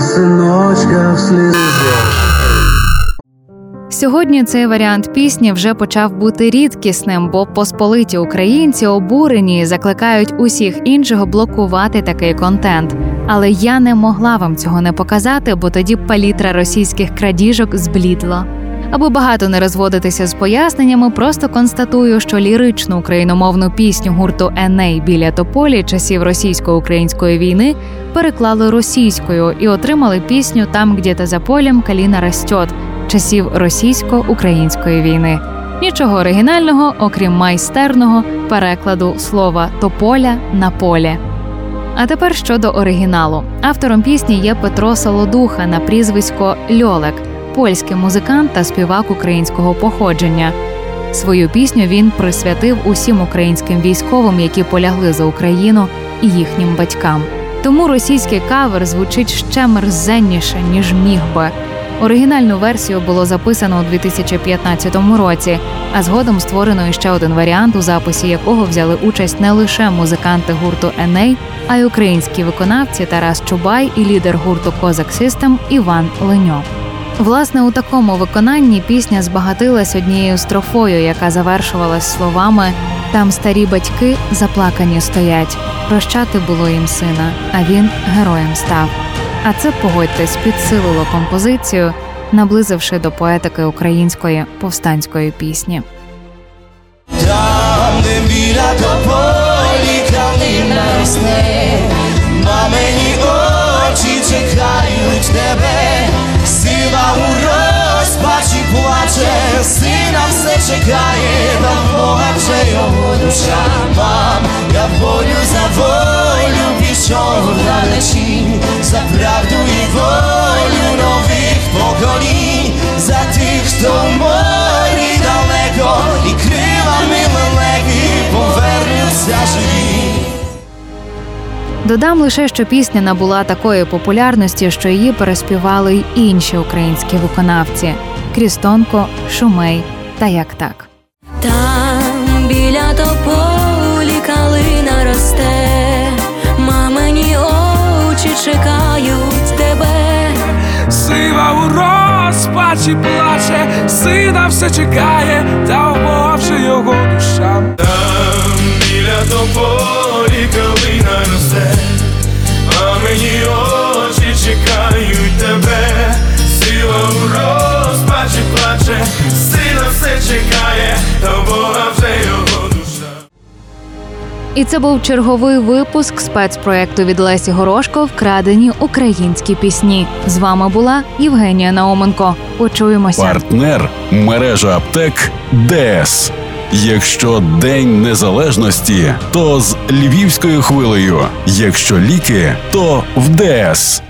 Мама в слезы Сьогодні цей варіант пісні вже почав бути рідкісним, бо посполиті українці обурені і закликають усіх інших блокувати такий контент. Але я не могла вам цього не показати, бо тоді палітра російських крадіжок зблідла. Аби багато не розводитися з поясненнями, просто констатую, що ліричну україномовну пісню гурту Еней біля тополі часів російсько-української війни переклали російською і отримали пісню Там, где-то за полем каліна растет часів російсько-української війни. Нічого оригінального, окрім майстерного перекладу слова тополя на поле. А тепер щодо оригіналу. Автором пісні є Петро Солодуха на прізвисько Льолек, польський музикант та співак українського походження. Свою пісню він присвятив усім українським військовим, які полягли за Україну і їхнім батькам. Тому російський кавер звучить ще мерзенніше, ніж міг би. Оригінальну версію було записано у 2015 році, а згодом створено іще один варіант, у записі якого взяли участь не лише музиканти гурту Еней, а й українські виконавці Тарас Чубай і лідер гурту Козак Систем Іван Леньо. Власне, у такому виконанні пісня збагатилась однією строфою, яка завершувалась словами Там старі батьки заплакані стоять. Прощати було їм сина, а він героєм став. А це погодьтесь підсилило композицію, наблизивши до поетики української повстанської пісні. Там, де біля тополі калина росте, чекає, на Бога вже його душа. Мам, я в бою за волю пішов далечінь, за правду і волю нових поколінь, за тих, хто в морі далеко, і крилами лелеки повернуться живі. Додам лише, що пісня набула такої популярності, що її переспівали й інші українські виконавці: Крістонко, Шумей та як так. Там біля тополі калина росте, мамині очі чекають тебе. Сива у розпачі плаче, сина все чекає, та умовши його душа. Там біля тополі калина росте, а мені очі чекають тебе, сила у розпачі плаче, сина все чекає, та Бога вже його душа. І це був черговий випуск спецпроекту від Лесі Горошко Вкрадені українські пісні. З вами була Євгенія Науменко. Почуємося. Партнер мережа аптек ДС. Якщо День Незалежності, то з львівською хвилею. Якщо ліки, то в ДС.